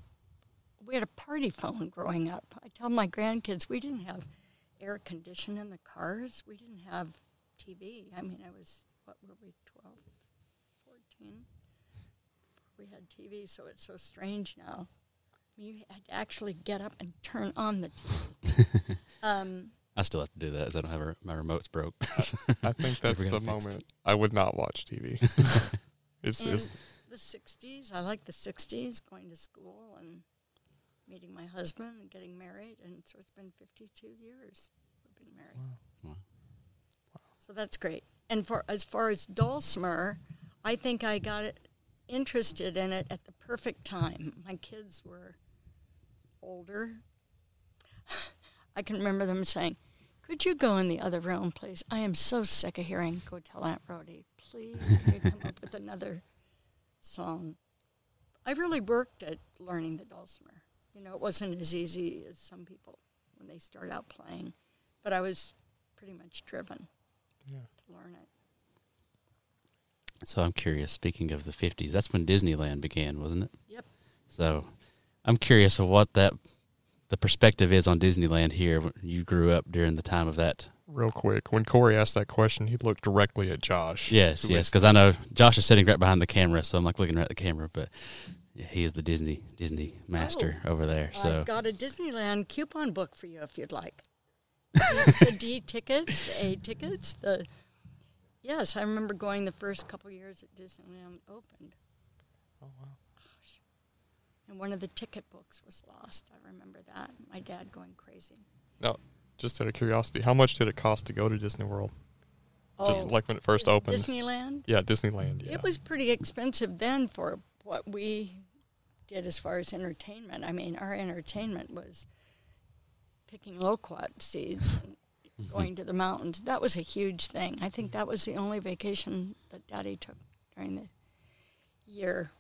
we had a party phone growing up. I tell my grandkids we didn't have air conditioning in the cars. We didn't have TV. I mean, I was what were we 12, 14? We had TV, so it's so strange now. I mean, you had to actually get up and turn on the TV. um, I still have to do that. 'cause I don't have a, my remote's broke. I think that's the got fixed. moment I would not watch TV. it's, mm. it's the 60s, I like the 60s, going to school and meeting my husband and getting married, and so it's been 52 years we've been married. Wow. So that's great. And for as far as dulcimer, I think I got it, interested in it at the perfect time. My kids were older. I can remember them saying, "Could you go in the other room, please? I am so sick of hearing. Go tell Aunt Rhody, please. Can you come up with another song?" I really worked at learning the dulcimer. You know, it wasn't as easy as some people when they start out playing, but I was pretty much driven Yeah. to learn it. So I'm curious. Speaking of the '50s, that's when Disneyland began, wasn't it? Yep. So I'm curious of what that the perspective is on Disneyland here. You grew up during the time of that. Real quick, when Corey asked that question, he looked directly at Josh. Yes, yes, because I know Josh is sitting right behind the camera, so I'm like looking right at the camera. But yeah, he is the Disney Disney master oh, over there. So I've got a Disneyland coupon book for you if you'd like. the D tickets, the A tickets, the yes, I remember going the first couple years at Disneyland opened, Oh wow. Gosh. and one of the ticket books was lost. I remember that. My dad going crazy. No, just out of curiosity, how much did it cost to go to Disney World? Just Oh, like when it first opened. Disneyland. yeah, Disneyland. Yeah. It was pretty expensive then for what we did as far as entertainment. I mean, our entertainment was picking loquat seeds and mm-hmm. going to the mountains. That was a huge thing. I think that was the only vacation that Daddy took during the year.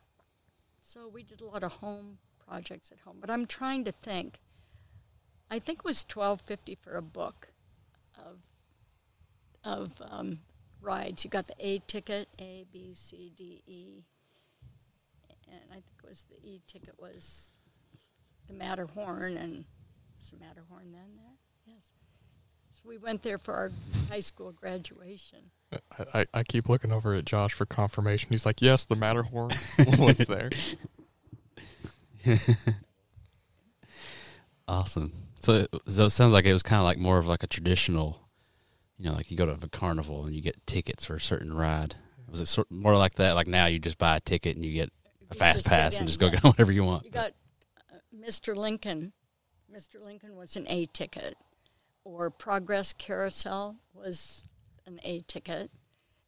So we did a lot of home projects at home. But I'm trying to think. I think it was twelve fifty for a book of of um, rides. You got the A ticket, A, B, C, D, E, and I think it was the E ticket was the Matterhorn, and was the Matterhorn then there? Yes. So we went there for our high school graduation. I, I, I keep looking over at Josh for confirmation. He's like, yes, the Matterhorn was there. awesome. So, it- so it sounds like it was kind of like more of like a traditional, you know, like you go to a carnival and you get tickets for a certain ride. Was it sort more like that? Like now you just buy a ticket and you get a You fast pass in, and just go yes. get whatever you want. You got uh, Mr. Lincoln. Mr. Lincoln was an A ticket, or Progress Carousel was an A ticket,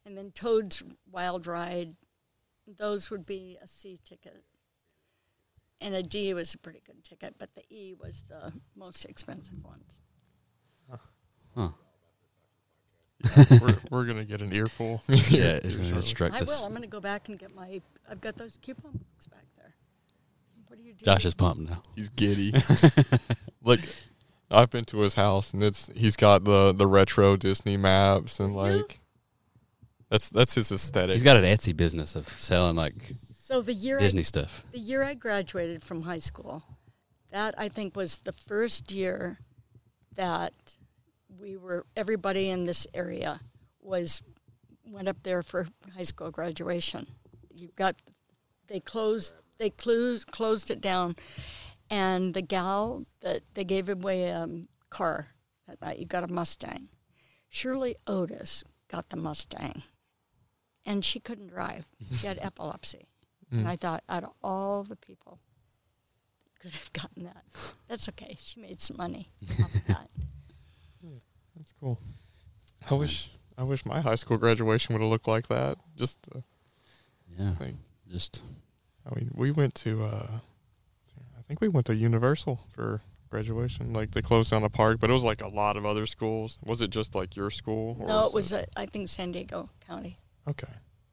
and then Toad's Wild Ride, those would be a C ticket. And a D was a pretty good ticket, but the E was the most expensive ones. Huh. we're, we're going to get an earful. Yeah, it's going to shortly. instruct I us. will. I'm going to go back and get my. I've got those coupon books back there. What are you doing? Josh is pumped now. He's giddy. Look, I've been to his house and it's he's got the the retro Disney maps and Yeah. like that's that's his aesthetic. He's got an Etsy business of selling like So the year I stuff. the year I graduated from high school, that I think was the first year that we were everybody in this area was went up there for high school graduation. You got they closed they closed closed it down, and the gal that they gave away a um, car that night. You got a Mustang. Shirley Otis got the Mustang, and she couldn't drive. She had epilepsy. Mm. And I thought, out of all the people could have gotten that, that's okay. She made some money off of that. That's cool. I wish I wish my high school graduation would have looked like that. Just uh, Yeah. Like- Just I mean, we went to uh I think we went to Universal for graduation. Like they closed down the park, but it was like a lot of other schools. Was it just like your school? or No, it was, uh, I think, San Diego County. Okay.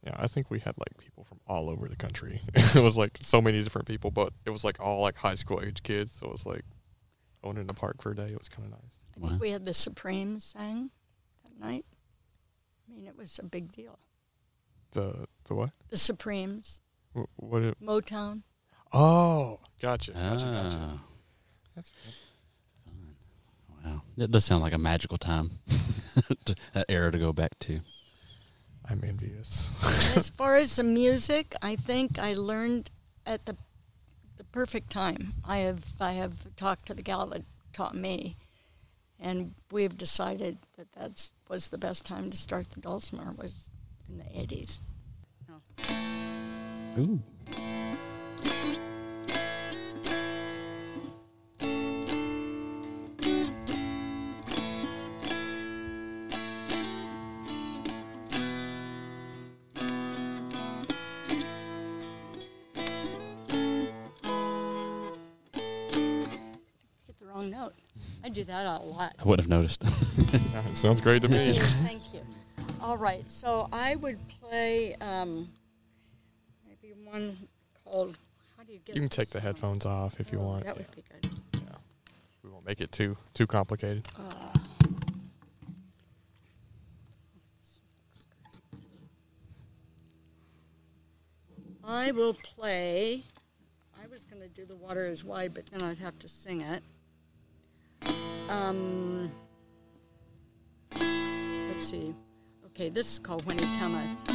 Yeah, I think we had like people from all over the country. it was like so many different people, but it was like all like high school age kids. So it was like owning the park for a day. It was kind of nice. I think Wow. we had the Supremes sang that night. I mean, it was a big deal. The the what? The Supremes, Wh- What? It, Motown. oh, gotcha, gotcha, gotcha. ah, That's, that's fun. wow. That does sound like a magical time. to, that era to go back to. I'm envious. as far as the music, I think I learned at the the perfect time. I have I have talked to the gal that taught me, and we've decided that that was the best time to start the dulcimer was in the eighties. Ooh. Do that a lot. I wouldn't have noticed. Yeah, it sounds great to me. Thank you. All right, so I would play um, maybe one called. How do you get? You can take the song? headphones off if you Oh, want. That would be good. Yeah. We won't make it too too complicated. Uh, I will play. I was going to do The Water is Wide, but then I'd have to sing it. Um, let's see. Okay, this is called When He Cometh.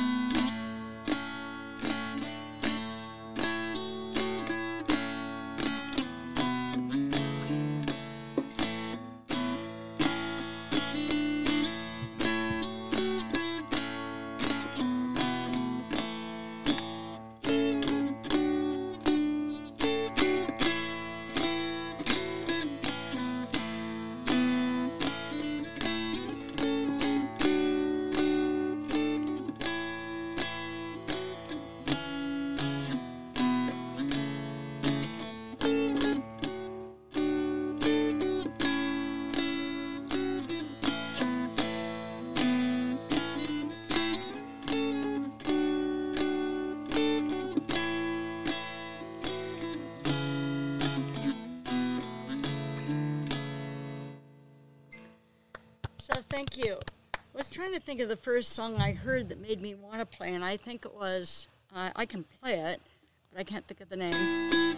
Think of the first song I heard that made me want to play, and I think it was. Uh, I can play it, but I can't think of the name.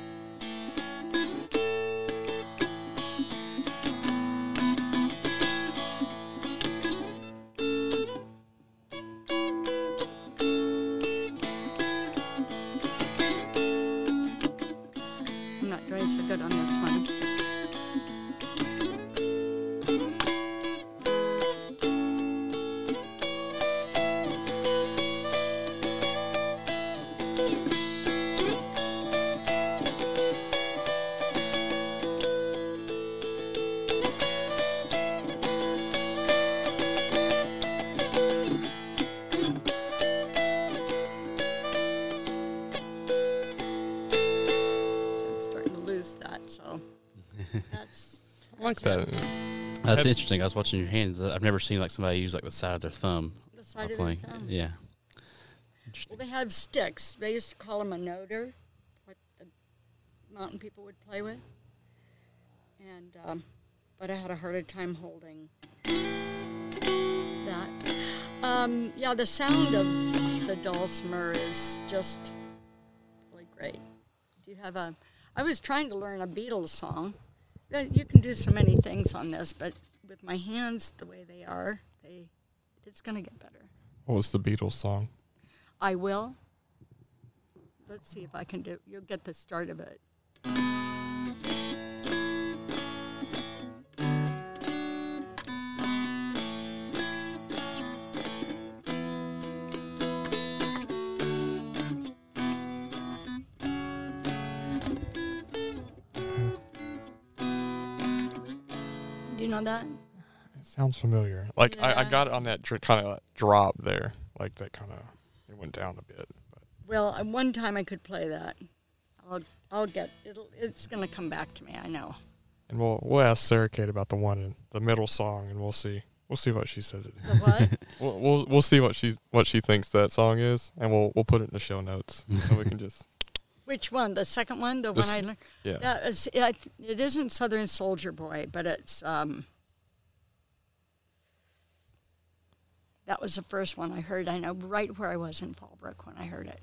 Like that. That's Have- interesting. I was watching your hands. I've never seen like somebody use like the side of their thumb the side of the playing. thumb. Yeah. Well, they have sticks. They used to call them a noter, what the mountain people would play with. And um, but I had a harder time holding that. Um, yeah, the sound of the dulcimer is just really great. Do you have a? I was trying to learn a Beatles song. Uh, You can do so many things on this, but with my hands the way they are, they it's going to get better. What was the Beatles song? I will. Let's see if I can do. You'll get the start of it. That? It sounds familiar. Like I, I got it on that dr- kind of drop there. Like that kind of it went down a bit. But Well, uh, one time I could play that. I'll I'll get it'll it's gonna come back to me. I know. and we'll we'll ask Sarah Kate about the one in the middle song, and we'll see we'll see what she says. It. The what? We'll, we'll we'll see what she's what she thinks that song is, and we'll we'll put it in the show notes so we can just Which one? The second one? The The one I learned. yeah. That is, I, it isn't Southern Soldier Boy, but it's um. That was the first one I heard. I know right where I was in Fallbrook when I heard it.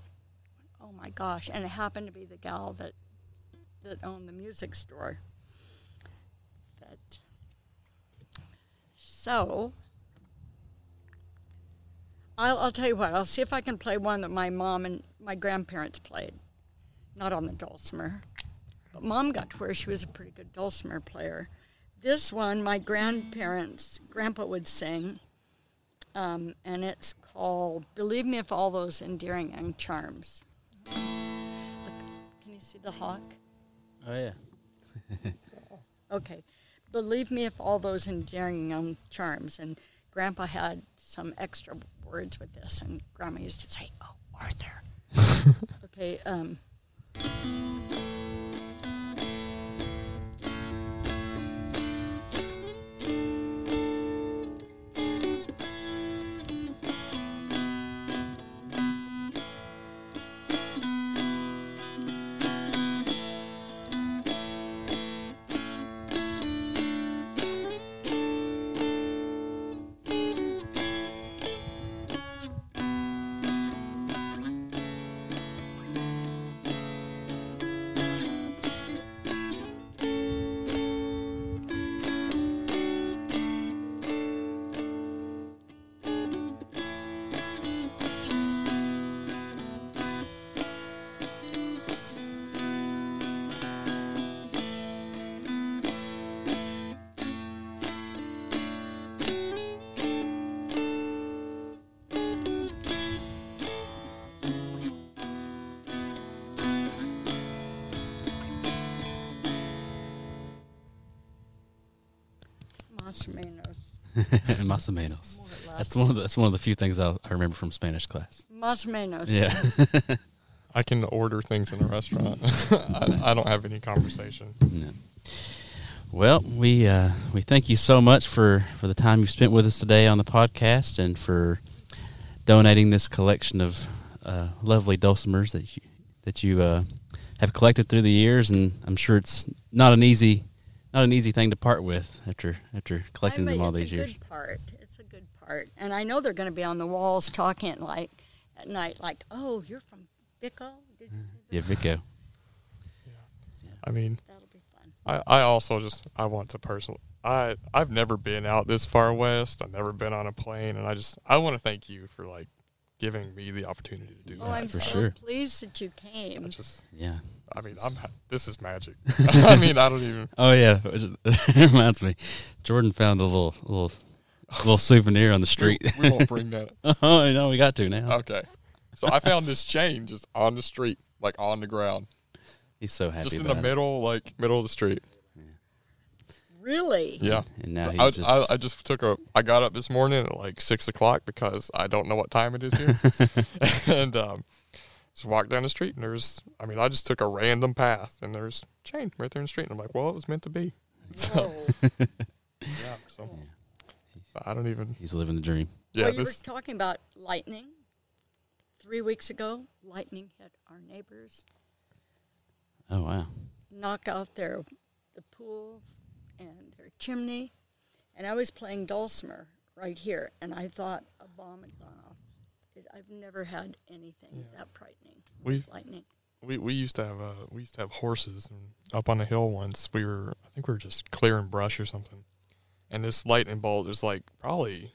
Oh my gosh! And it happened to be the gal that that owned the music store. That. So. I'll, I'll tell you what. I'll see if I can play one that my mom and my grandparents played not on the dulcimer. But mom got to where she was a pretty good dulcimer player. This one, my grandparents, grandpa would sing, um, and it's called Believe Me If All Those Endearing Young Charms. Look, can you see the hawk? Oh yeah. Okay. Believe me if all those endearing young charms. And Grandpa had some extra words with this, and Grandma used to say, Oh, Arthur. okay. Um, menos. Más o menos. That's one of the, that's one of the few things I, I remember from Spanish class. Más o menos. Yeah. I can order things in a restaurant. I, I don't have any conversation. Yeah. Well, we uh, we thank you so much for, for the time you spent with us today on the podcast and for donating this collection of uh, lovely dulcimers that you that you uh, have collected through the years. And I'm sure it's not an easy not an easy thing to part with after after collecting I them mean, all it's these a years. good part. It's a good part, and I know they're going to be on the walls talking like at night, like, "Oh, you're from Vicco." Did you say that?" Yeah, Vicco. I mean, That'll be fun. I, I also just I want to personally I I've never been out this far west. I've never been on a plane, and I just I want to thank you for like giving me the opportunity to do Oh, that. I'm for so sure. pleased that you I came. just Yeah. I mean I'm this is magic. I mean I don't even Oh yeah, it reminds me. Jordan found a little little little souvenir on the street. we won't bring that. oh no, we got to now. Okay, so I found this chain just on the street, like on the ground, He's so happy just in about the it. middle, like middle of the street. Really? Yeah. And now he's I, just I, I just took a. I got up this morning at like six o'clock because I don't know what time it is here, and um, just walked down the street and there's. I mean, I just took a random path and there's chain right there in the street. And I'm like, well, it was meant to be. So yeah. So I don't even. he's living the dream. Yeah. well, you this. were talking about lightning. Three weeks ago, lightning hit our neighbors, Oh wow. knocked out their the pool and their chimney, and I was playing dulcimer right here, and I thought a bomb had gone off. I've never had anything that frightening. We've- lightning. We we used to have uh we used to have horses and up on the hill once. We were I think we were just clearing brush or something, and this lightning bolt was like probably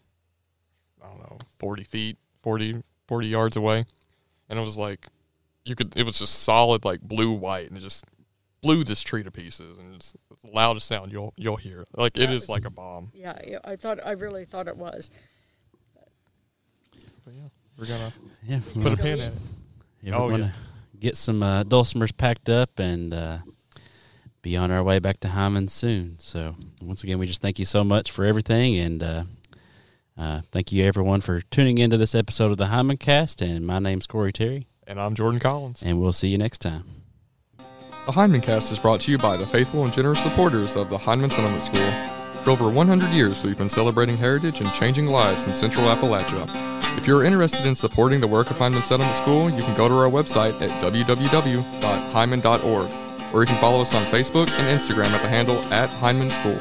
I don't know forty feet, 40, 40 yards away, and it was like you could it was just solid like blue white and it just blew this tree to pieces and it's the loudest sound you'll you'll hear. Like it That is was- like a bomb. Yeah, yeah, I thought I really thought it was. But yeah, we're gonna Yeah. Put put a pin in it. yeah Oh, we're gonna get some uh, dulcimers packed up and uh, be on our way back to Hindman soon. So once again, we just thank you so much for everything, and uh, uh, thank you everyone for tuning into this episode of the Hindmancast. And my name's Corey Terry, And I'm Jordan Collins. and we'll see you next time. The Hindmancast is brought to you by the faithful and generous supporters of the Hindman Settlement School. For over 100 years, we've been celebrating heritage and changing lives in Central Appalachia. If you're interested in supporting the work of Hindman Settlement School, you can go to our website at www.hindman.org, or you can follow us on Facebook and Instagram at the handle at Hindman School.